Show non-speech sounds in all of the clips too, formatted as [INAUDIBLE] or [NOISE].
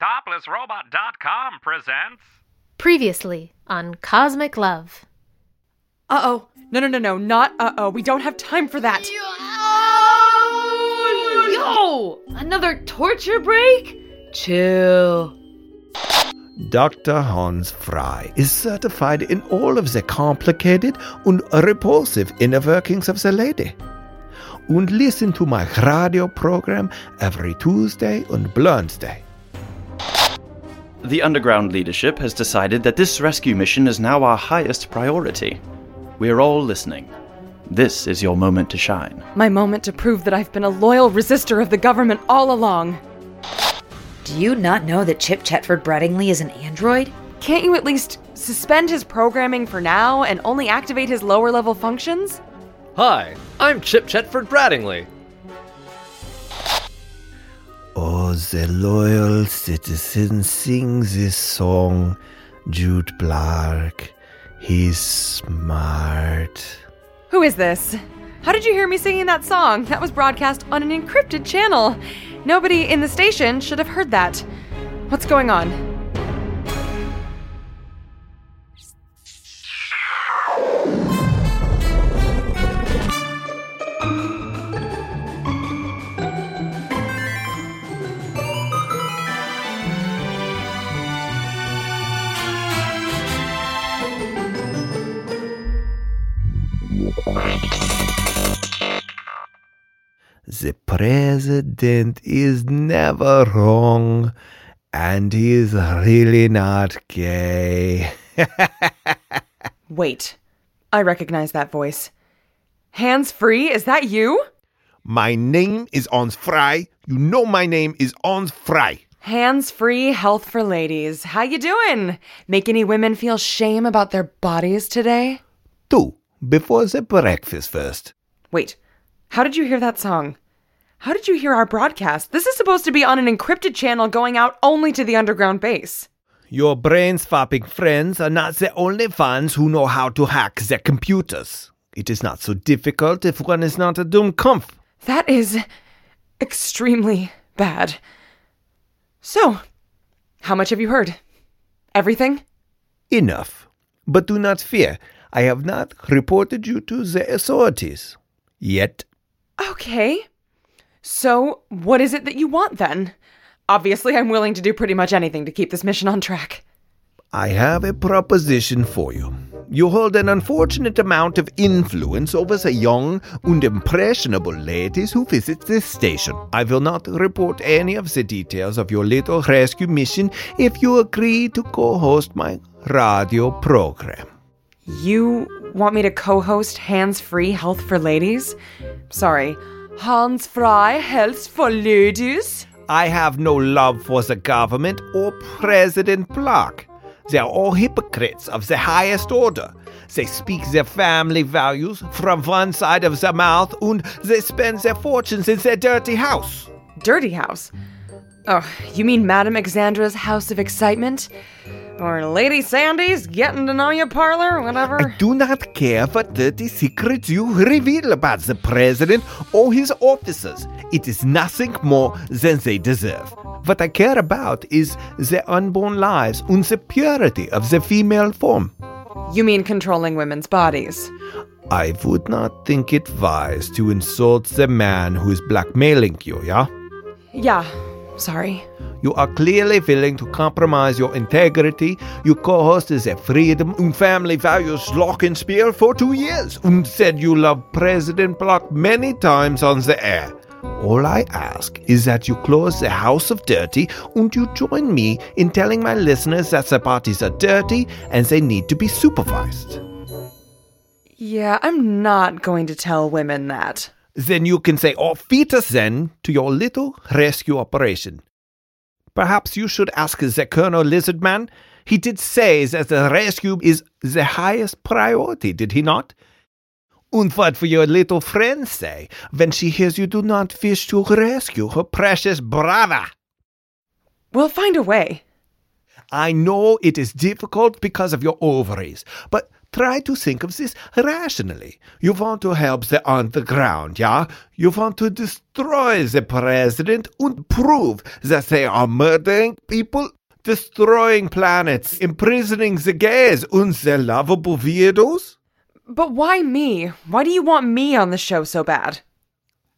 ToplessRobot.com presents. Previously on Cosmic Love. Uh oh. No, no, no, no. Not uh oh. We don't have time for that. Yo! Another torture break? Chill. Dr. Hans Frey is certified in all of the complicated and repulsive inner workings of the lady. And listen to my radio program every Tuesday and Wednesday. The underground leadership has decided that this rescue mission is now our highest priority. We are all listening. This is your moment to shine. My moment to prove that I've been a loyal resistor of the government all along. Do you not know that Chip Chetford Brattingley is an android? Can't you at least suspend his programming for now and only activate his lower level functions? Hi, I'm Chip Chetford Brattingley. Oh, the loyal citizen sing this song. Jude Blark. He's smart. Who is this? How did you hear me singing that song? That was broadcast on an encrypted channel. Nobody in the station should have heard that. What's going on? The president is never wrong, and he is really not gay. [LAUGHS] Wait. I recognize that voice. Hands free? Is that you? my name is Ons Frey. You know my name is Ons Frey. Hands free health for ladies. How you doing? Make any women feel shame about their bodies today? Two, before the breakfast first. Wait. How did you hear that song? How did you hear our broadcast? This is supposed to be on an encrypted channel going out only to the underground base. Your brain swapping friends are not the only fans who know how to hack their computers. It is not so difficult if one is not a Dummkopf. That is extremely bad. So, how much have you heard? Everything? Enough. But do not fear, I have not reported you to the authorities. Yet. Okay. So, what is it that you want then? Obviously, I'm willing to do pretty much anything to keep this mission on track. I have a proposition for you. You hold an unfortunate amount of influence over the young and impressionable ladies who visit this station. I will not report any of the details of your little rescue mission if you agree to co host my radio program. You want me to co host Hands Free Health for Ladies? Sorry, Hans Frei Health for Ladies? I have no love for the government or President Block. They are all hypocrites of the highest order. They speak their family values from one side of their mouth and they spend their fortunes in their dirty house. Dirty House? Oh, you mean Madame Alexandra's House of Excitement? Or Lady Sandy's Getting to Know You parlor, whatever? I do not care for dirty secrets you reveal about the president or his officers. It is nothing more than they deserve. What I care about is their unborn lives and the purity of the female form. You mean controlling women's bodies? I would not think it wise to insult the man who is blackmailing you, yeah? Yeah, sorry. You are clearly willing to compromise your integrity. You co-hosted a Freedom and Family Values Glockenspiel for two years and said you love President Block many times on the air. All I ask is that you close the house of dirty um, and you join me in telling my listeners that the parties are dirty and they need to be supervised. Yeah, I'm not going to tell women that. Then you can say oh, auf Wiedersehen to your little rescue operation. Perhaps you should ask the Colonel Lizardman. He did say that the rescue is the highest priority, did he not? And what will your little friend say when she hears you do not wish to rescue her precious brother? We'll find a way. I know it is difficult because of your ovaries, but Try to think of this rationally. You want to help the underground, yeah? You want to destroy the president and prove that they are murdering people, destroying planets, imprisoning the gays and the lovable weirdos? But why me? Why do you want me on the show so bad?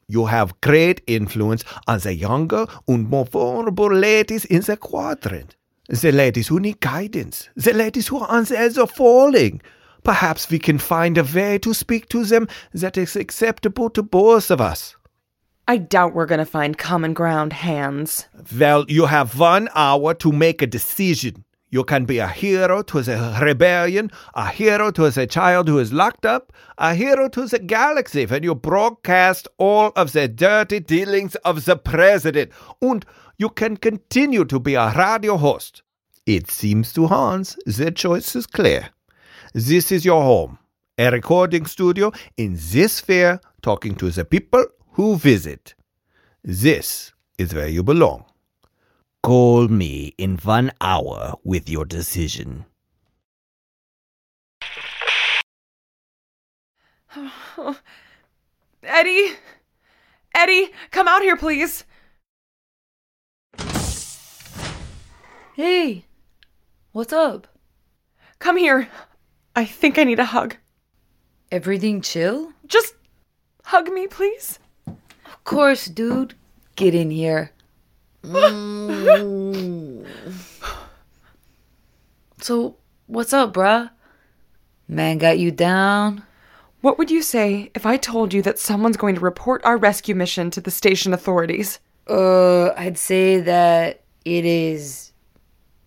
You have great influence on the younger and more vulnerable ladies in the quadrant. The ladies who need guidance, the ladies who are on the edge of falling. Perhaps we can find a way to speak to them that is acceptable to both of us. I doubt we're gonna find common ground, Hans. Well, you have one hour to make a decision. You can be a hero to the rebellion, a hero to the child who is locked up, a hero to the galaxy when you broadcast all of the dirty dealings of the president, and you can continue to be a radio host. It seems to Hans the choice is clear. This is your home, a recording studio in this sphere talking to the people who visit. This is where you belong. Call me in one hour with your decision. [SIGHS] Eddie! Eddie, come out here, please! Hey, what's up? Come here. I think I need a hug. Everything chill? Just hug me, please. Of course, dude. Get in here. [LAUGHS] So, what's up, bruh? Man got you down? What would you say if I told you that someone's going to report our rescue mission to the station authorities? Uh, I'd say that it is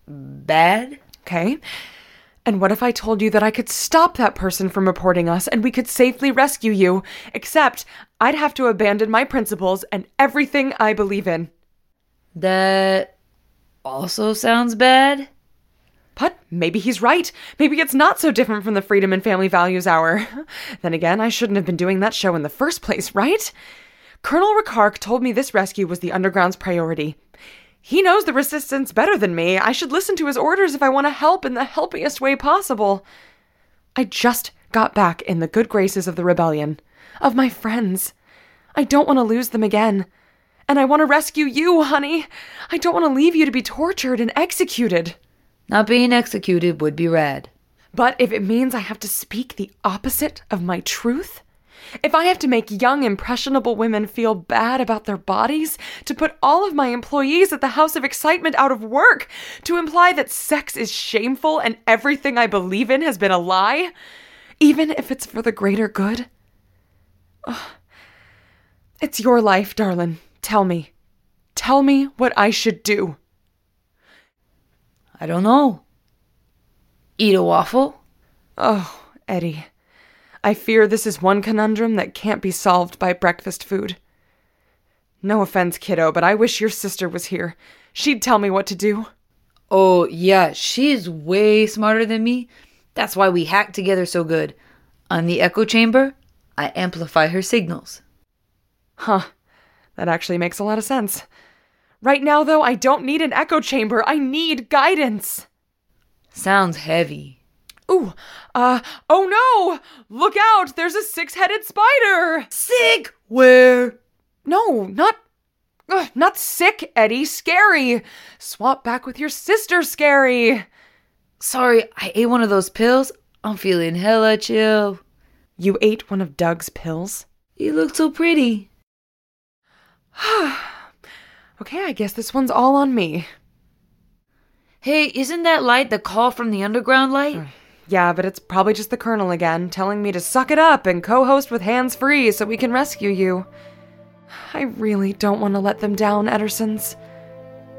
bad. Okay. And what if I told you that I could stop that person from reporting us and we could safely rescue you? Except I'd have to abandon my principles and everything I believe in. That also sounds bad. But maybe he's right. Maybe it's not so different from the Freedom and Family Values Hour. [LAUGHS] then again, I shouldn't have been doing that show in the first place, right? Colonel Ricark told me this rescue was the Underground's priority. He knows the resistance better than me. I should listen to his orders if I want to help in the helpiest way possible. I just got back in the good graces of the rebellion, of my friends. I don't want to lose them again. And I want to rescue you, honey. I don't want to leave you to be tortured and executed. Not being executed would be rad. But if it means I have to speak the opposite of my truth, if I have to make young, impressionable women feel bad about their bodies, to put all of my employees at the House of Excitement out of work, to imply that sex is shameful and everything I believe in has been a lie, even if it's for the greater good. Ugh. It's your life, darling. Tell me. Tell me what I should do. I don't know. Eat a waffle? Oh, Eddie. I fear this is one conundrum that can't be solved by breakfast food. No offense, kiddo, but I wish your sister was here. She'd tell me what to do. Oh, yeah, she's way smarter than me. That's why we hack together so good. On the echo chamber, I amplify her signals. Huh. That actually makes a lot of sense. Right now, though, I don't need an echo chamber. I need guidance. Sounds heavy. Ooh, uh, oh no! Look out! There's a six headed spider! Sick! Where? No, not. Ugh, not sick, Eddie. Scary. Swap back with your sister, Scary. Sorry, I ate one of those pills. I'm feeling hella chill. You ate one of Doug's pills? You look so pretty. [SIGHS] okay, I guess this one's all on me. Hey, isn't that light the call from the underground light? Yeah, but it's probably just the Colonel again, telling me to suck it up and co host with hands free so we can rescue you. I really don't want to let them down, Edersons.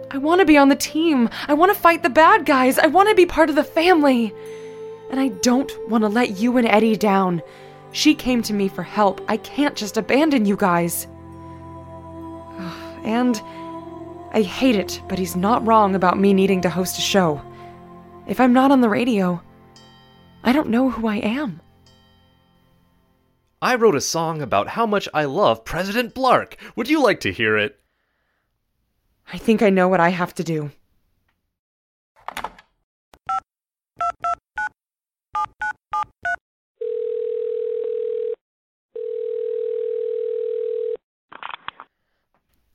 I want to be on the team. I want to fight the bad guys. I want to be part of the family. And I don't want to let you and Eddie down. She came to me for help. I can't just abandon you guys. [SIGHS] And I hate it, but he's not wrong about me needing to host a show. If I'm not on the radio, I don't know who I am. I wrote a song about how much I love President Blark. Would you like to hear it? I think I know what I have to do.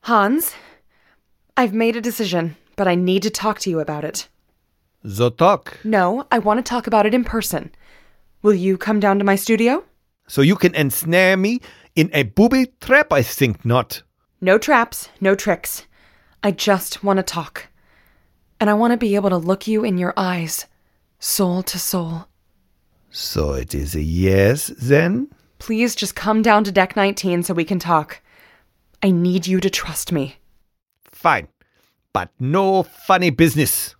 Hans, I've made a decision, but I need to talk to you about it. So talk. No, I want to talk about it in person. Will you come down to my studio? So you can ensnare me in a booby trap? I think not. No traps, no tricks. I just want to talk. And I want to be able to look you in your eyes, soul to soul. So it is a yes then? Please just come down to deck 19 so we can talk. I need you to trust me. Fine. But no funny business.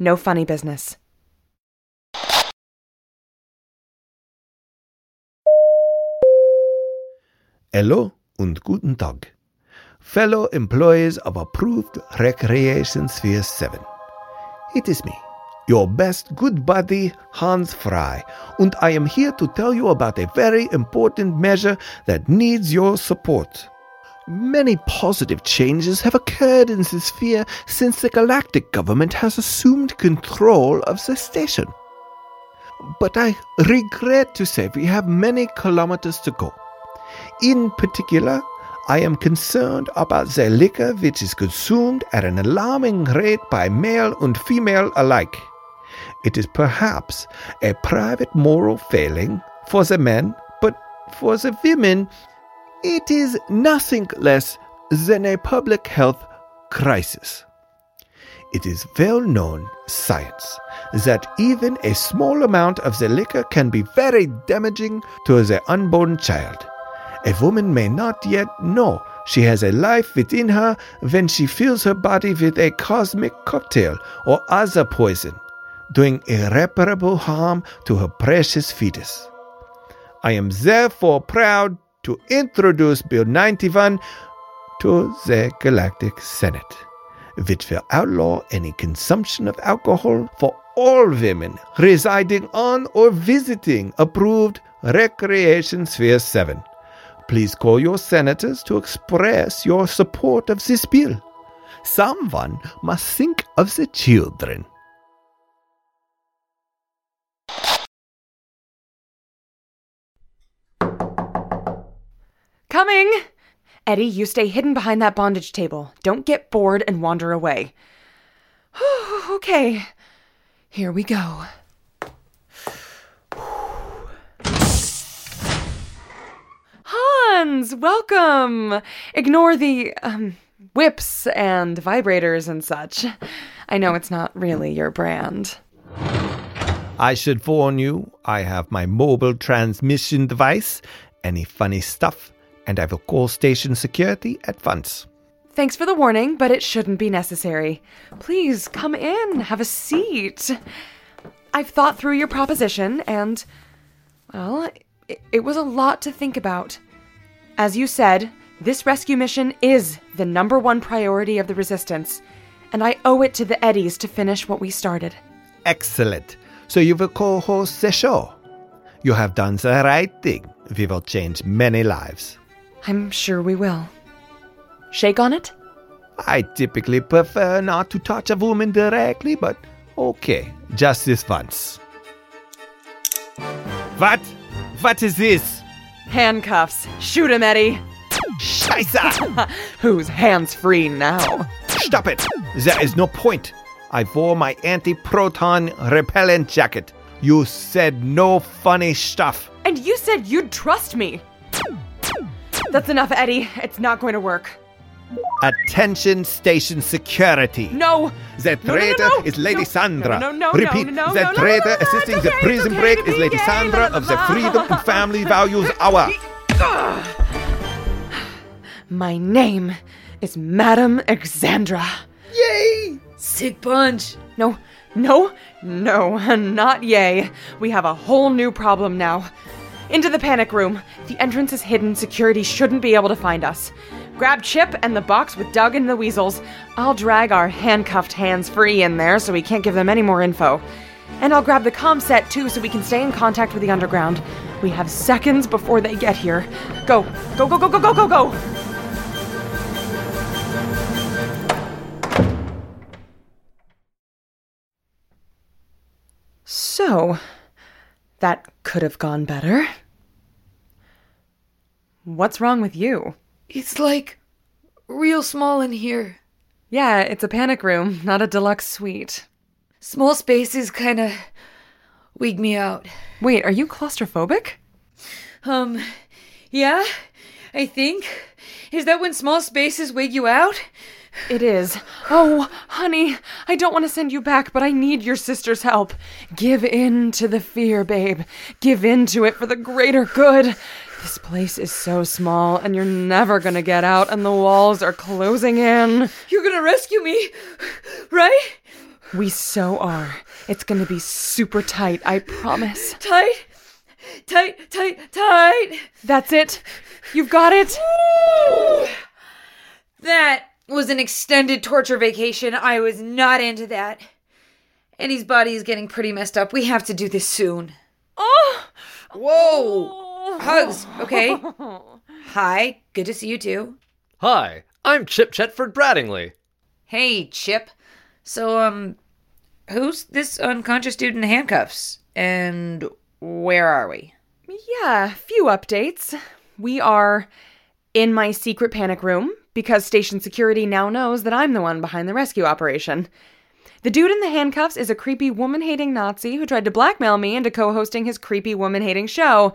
No funny business. Hello und guten Tag. Fellow employees of Approved Recreation Sphere 7. It is me, your best good buddy Hans Fry, and I am here to tell you about a very important measure that needs your support. Many positive changes have occurred in the sphere since the galactic government has assumed control of the station. But I regret to say we have many kilometers to go. In particular, I am concerned about the liquor which is consumed at an alarming rate by male and female alike. It is perhaps a private moral failing for the men, but for the women, it is nothing less than a public health crisis. It is well known science that even a small amount of the liquor can be very damaging to the unborn child. A woman may not yet know she has a life within her when she fills her body with a cosmic cocktail or other poison, doing irreparable harm to her precious fetus. I am therefore proud to introduce Bill 91 to the Galactic Senate, which will outlaw any consumption of alcohol for all women residing on or visiting approved Recreation Sphere 7. Please call your senators to express your support of this bill. Someone must think of the children. Coming! Eddie, you stay hidden behind that bondage table. Don't get bored and wander away. [SIGHS] okay, here we go. [SIGHS] Hans, welcome! Ignore the, um, whips and vibrators and such. I know it's not really your brand. I should warn you, I have my mobile transmission device, any funny stuff, and I will call station security at once. Thanks for the warning, but it shouldn't be necessary. Please come in, have a seat. I've thought through your proposition, and, well, it, it was a lot to think about. As you said, this rescue mission is the number one priority of the Resistance, and I owe it to the Eddies to finish what we started. Excellent. So you will host the show. You have done the right thing. We will change many lives. I'm sure we will. Shake on it? I typically prefer not to touch a woman directly, but okay, just this once. What? What is this? Handcuffs. Shoot him, Eddie. Scheiße! [LAUGHS] Who's hands free now? Stop it! There is no point. I wore my anti proton repellent jacket. You said no funny stuff. And you said you'd trust me. That's enough, Eddie. It's not going to work. Attention station security. No! The No, no, no, traitor no. is Lady No, Sandra. no, no, no, Repeat, no, no, the traitor no, no, it's assisting the okay, prison it's okay break is Lady gay, Sandra of the Freedom and [LAUGHS] Family Values Hour. [SIGHS] My name is Madame Alexandra. Yay! Sick punch. No, no, no, [LAUGHS] not yay. We have a whole new problem now. Into the panic room. The entrance is hidden. Security shouldn't be able to find us. Grab Chip and the box with Doug and the weasels. I'll drag our handcuffed hands free in there so we can't give them any more info. And I'll grab the comm set too so we can stay in contact with the underground. We have seconds before they get here. Go, go, go, go, go, go, go, go! So, that could have gone better. What's wrong with you? It's like real small in here. Yeah, it's a panic room, not a deluxe suite. Small spaces kind of weak me out. Wait, are you claustrophobic? Um, yeah, I think. Is that when small spaces wig you out? It is. Oh, honey, I don't want to send you back, but I need your sister's help. Give in to the fear, babe. Give in to it for the greater good. This place is so small, and you're never gonna get out, and the walls are closing in. You're gonna rescue me, right? We so are. It's gonna be super tight, I promise. Tight, tight, tight, tight. That's it. You've got it. That was an extended torture vacation. I was not into that. Eddie's body is getting pretty messed up. We have to do this soon. Oh! Whoa! Hugs, okay? [LAUGHS] Hi, good to see you too. Hi, I'm Chip Chetford Brattingly. Hey, Chip. So, um, who's this unconscious dude in handcuffs? And where are we? Yeah, few updates. We are in my secret panic room because station security now knows that I'm the one behind the rescue operation. The dude in the handcuffs is a creepy woman hating Nazi who tried to blackmail me into co hosting his creepy woman hating show.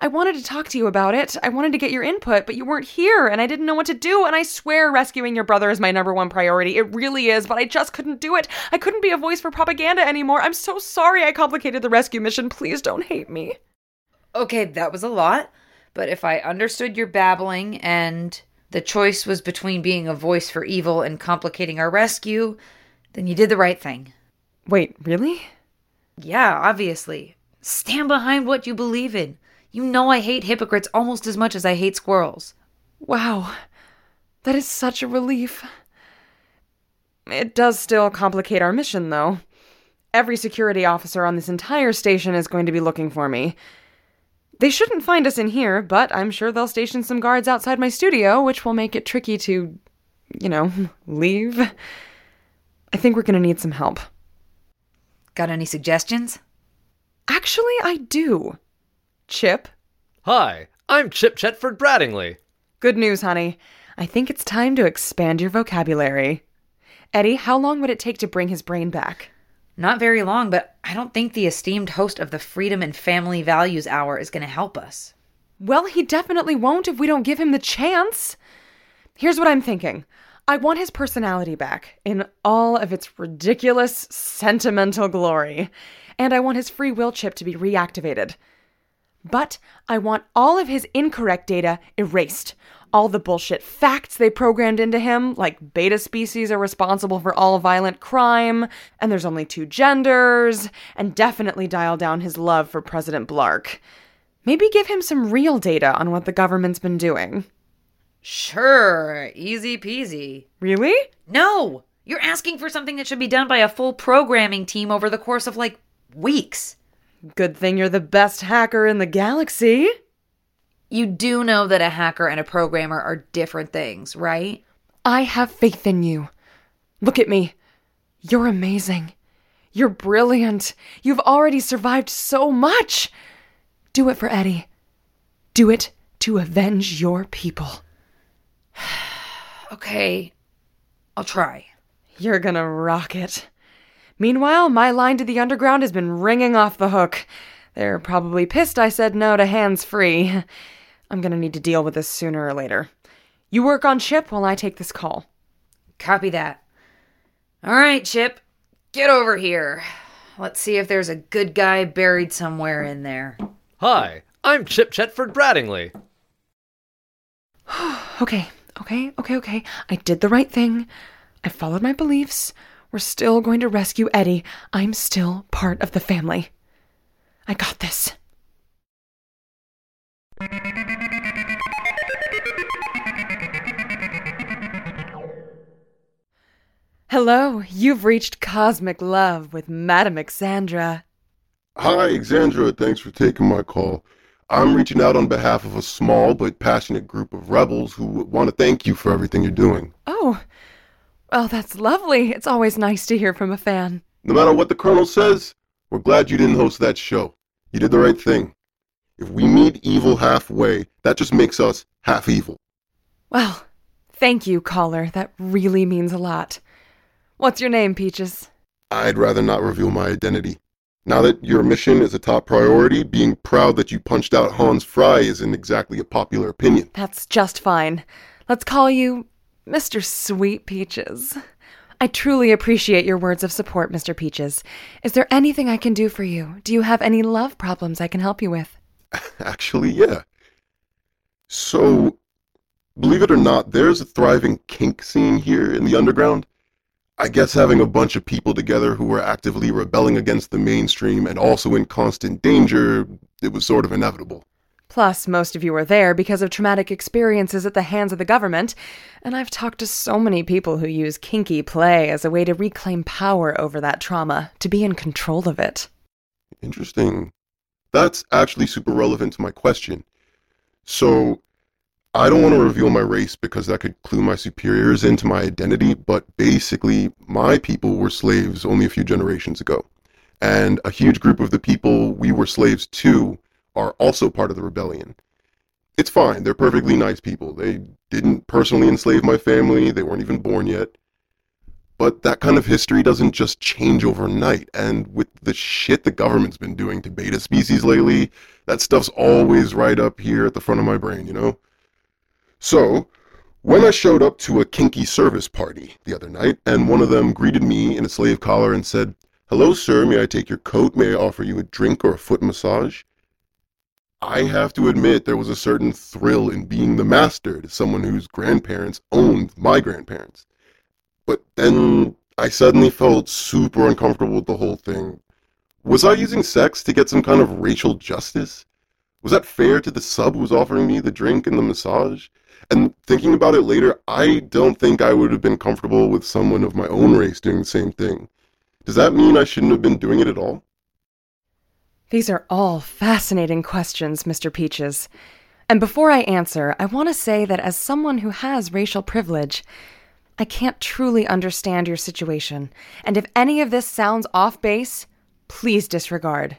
I wanted to talk to you about it. I wanted to get your input, but you weren't here and I didn't know what to do. And I swear rescuing your brother is my number one priority. It really is, but I just couldn't do it. I couldn't be a voice for propaganda anymore. I'm so sorry I complicated the rescue mission. Please don't hate me. Okay, that was a lot, but if I understood your babbling and the choice was between being a voice for evil and complicating our rescue, then you did the right thing. Wait, really? Yeah, obviously. Stand behind what you believe in. You know I hate hypocrites almost as much as I hate squirrels. Wow. That is such a relief. It does still complicate our mission, though. Every security officer on this entire station is going to be looking for me. They shouldn't find us in here, but I'm sure they'll station some guards outside my studio, which will make it tricky to, you know, [LAUGHS] leave. I think we're gonna need some help. Got any suggestions? Actually, I do. Chip, Hi, I'm Chip Chetford Brattingly. good news, honey. I think it's time to expand your vocabulary. Eddie, how long would it take to bring his brain back? Not very long, but I don't think the esteemed host of the Freedom and Family Values Hour is going to help us. Well, he definitely won't if we don't give him the chance. Here's what I'm thinking I want his personality back in all of its ridiculous, sentimental glory. And I want his free will chip to be reactivated. But I want all of his incorrect data erased. All the bullshit facts they programmed into him, like beta species are responsible for all violent crime, and there's only two genders, and definitely dial down his love for President Blark. Maybe give him some real data on what the government's been doing. Sure, easy peasy. Really? No! You're asking for something that should be done by a full programming team over the course of like weeks. Good thing you're the best hacker in the galaxy. You do know that a hacker and a programmer are different things, right? I have faith in you. Look at me. You're amazing. You're brilliant. You've already survived so much. Do it for Eddie. Do it to avenge your people. [SIGHS] Okay, I'll try. You're gonna rock it. Meanwhile, my line to the underground has been ringing off the hook. They're probably pissed I said no to hands free. I'm gonna need to deal with this sooner or later. You work on Chip while I take this call. Copy that. All right, Chip, get over here. Let's see if there's a good guy buried somewhere in there. Hi, I'm Chip Chetford Brattingly. [SIGHS] Okay, okay, okay, okay. I did the right thing. I followed my beliefs. We're still going to rescue Eddie. I'm still part of the family. I got this. Hello, you've reached Cosmic Love with Madame Alexandra. Hi, Alexandra. Thanks for taking my call. I'm reaching out on behalf of a small but passionate group of rebels who want to thank you for everything you're doing. Oh, well, that's lovely. It's always nice to hear from a fan. No matter what the Colonel says, we're glad you didn't host that show. You did the right thing. If we meet evil halfway, that just makes us half evil. Well, Thank you, caller. That really means a lot. What's your name, Peaches? I'd rather not reveal my identity. Now that your mission is a top priority, being proud that you punched out Hans Fry isn't exactly a popular opinion. That's just fine. Let's call you Mr. Sweet Peaches. I truly appreciate your words of support, Mr. Peaches. Is there anything I can do for you? Do you have any love problems I can help you with? [LAUGHS] Actually, yeah. So, believe it or not, there's a thriving kink scene here in the underground. I guess having a bunch of people together who were actively rebelling against the mainstream and also in constant danger, it was sort of inevitable. Plus, most of you are there because of traumatic experiences at the hands of the government, and I've talked to so many people who use kinky play as a way to reclaim power over that trauma, to be in control of it. Interesting. That's actually super relevant to my question. So, I don't want to reveal my race because that could clue my superiors into my identity, but basically, my people were slaves only a few generations ago. And a huge group of the people we were slaves to are also part of the rebellion. It's fine, they're perfectly nice people. They didn't personally enslave my family, they weren't even born yet. But that kind of history doesn't just change overnight, and with the shit the government's been doing to beta species lately, that stuff's always right up here at the front of my brain, you know? So, when I showed up to a kinky service party the other night, and one of them greeted me in a slave collar and said, Hello, sir, may I take your coat? May I offer you a drink or a foot massage? I have to admit there was a certain thrill in being the master to someone whose grandparents owned my grandparents. But then I suddenly felt super uncomfortable with the whole thing. Was I using sex to get some kind of racial justice? Was that fair to the sub who was offering me the drink and the massage? And thinking about it later, I don't think I would have been comfortable with someone of my own race doing the same thing. Does that mean I shouldn't have been doing it at all? These are all fascinating questions, Mr. Peaches. And before I answer, I want to say that as someone who has racial privilege, I can't truly understand your situation. And if any of this sounds off base, please disregard.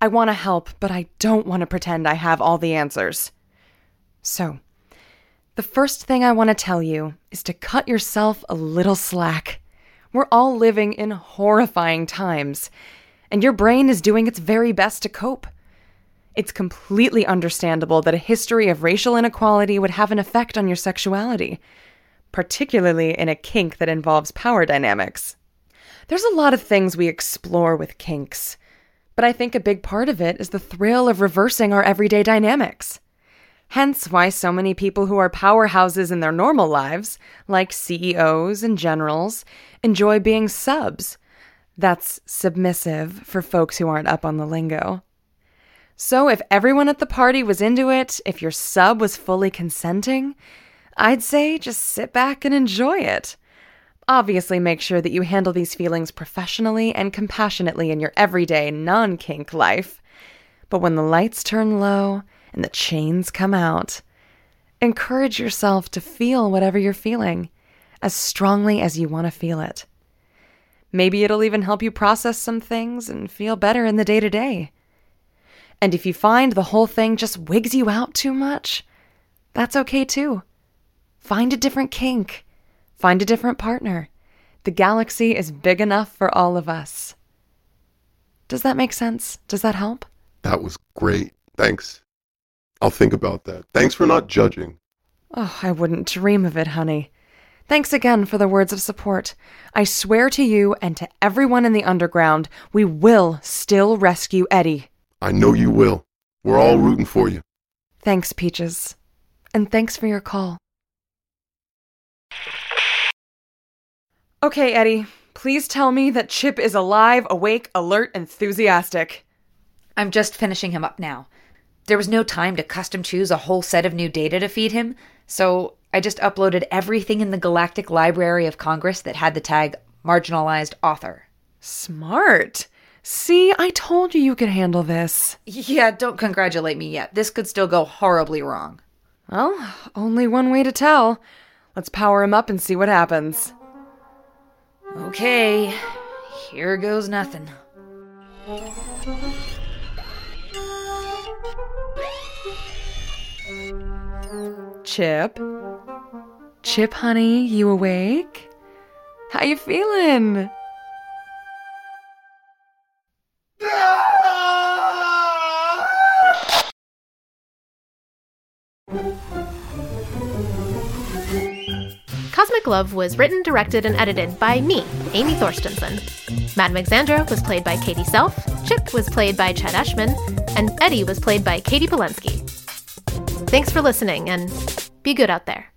I want to help, but I don't want to pretend I have all the answers. So, the first thing I want to tell you is to cut yourself a little slack. We're all living in horrifying times, and your brain is doing its very best to cope. It's completely understandable that a history of racial inequality would have an effect on your sexuality, particularly in a kink that involves power dynamics. There's a lot of things we explore with kinks, but I think a big part of it is the thrill of reversing our everyday dynamics. Hence, why so many people who are powerhouses in their normal lives, like CEOs and generals, enjoy being subs. That's submissive for folks who aren't up on the lingo. So, if everyone at the party was into it, if your sub was fully consenting, I'd say just sit back and enjoy it. Obviously, make sure that you handle these feelings professionally and compassionately in your everyday non kink life. But when the lights turn low and the chains come out, encourage yourself to feel whatever you're feeling as strongly as you want to feel it. Maybe it'll even help you process some things and feel better in the day to day. And if you find the whole thing just wigs you out too much, that's okay too. Find a different kink. Find a different partner. The galaxy is big enough for all of us. Does that make sense? Does that help? That was great. Thanks. I'll think about that. Thanks for not judging. Oh, I wouldn't dream of it, honey. Thanks again for the words of support. I swear to you and to everyone in the underground, we will still rescue Eddie. I know you will. We're all rooting for you. Thanks, Peaches. And thanks for your call. Okay, Eddie, please tell me that Chip is alive, awake, alert, enthusiastic. I'm just finishing him up now. There was no time to custom choose a whole set of new data to feed him, so I just uploaded everything in the Galactic Library of Congress that had the tag marginalized author. Smart. See, I told you you could handle this. Yeah, don't congratulate me yet. This could still go horribly wrong. Well, only one way to tell. Let's power him up and see what happens. Okay, here goes nothing. Chip. Chip, honey, you awake? How you feeling? Cosmic Love was written, directed, and edited by me, Amy Thorstensen. Madame Alexandra was played by Katie Self, Chip was played by Chad Ashman, and Eddie was played by Katie Polensky. Thanks for listening, and be good out there.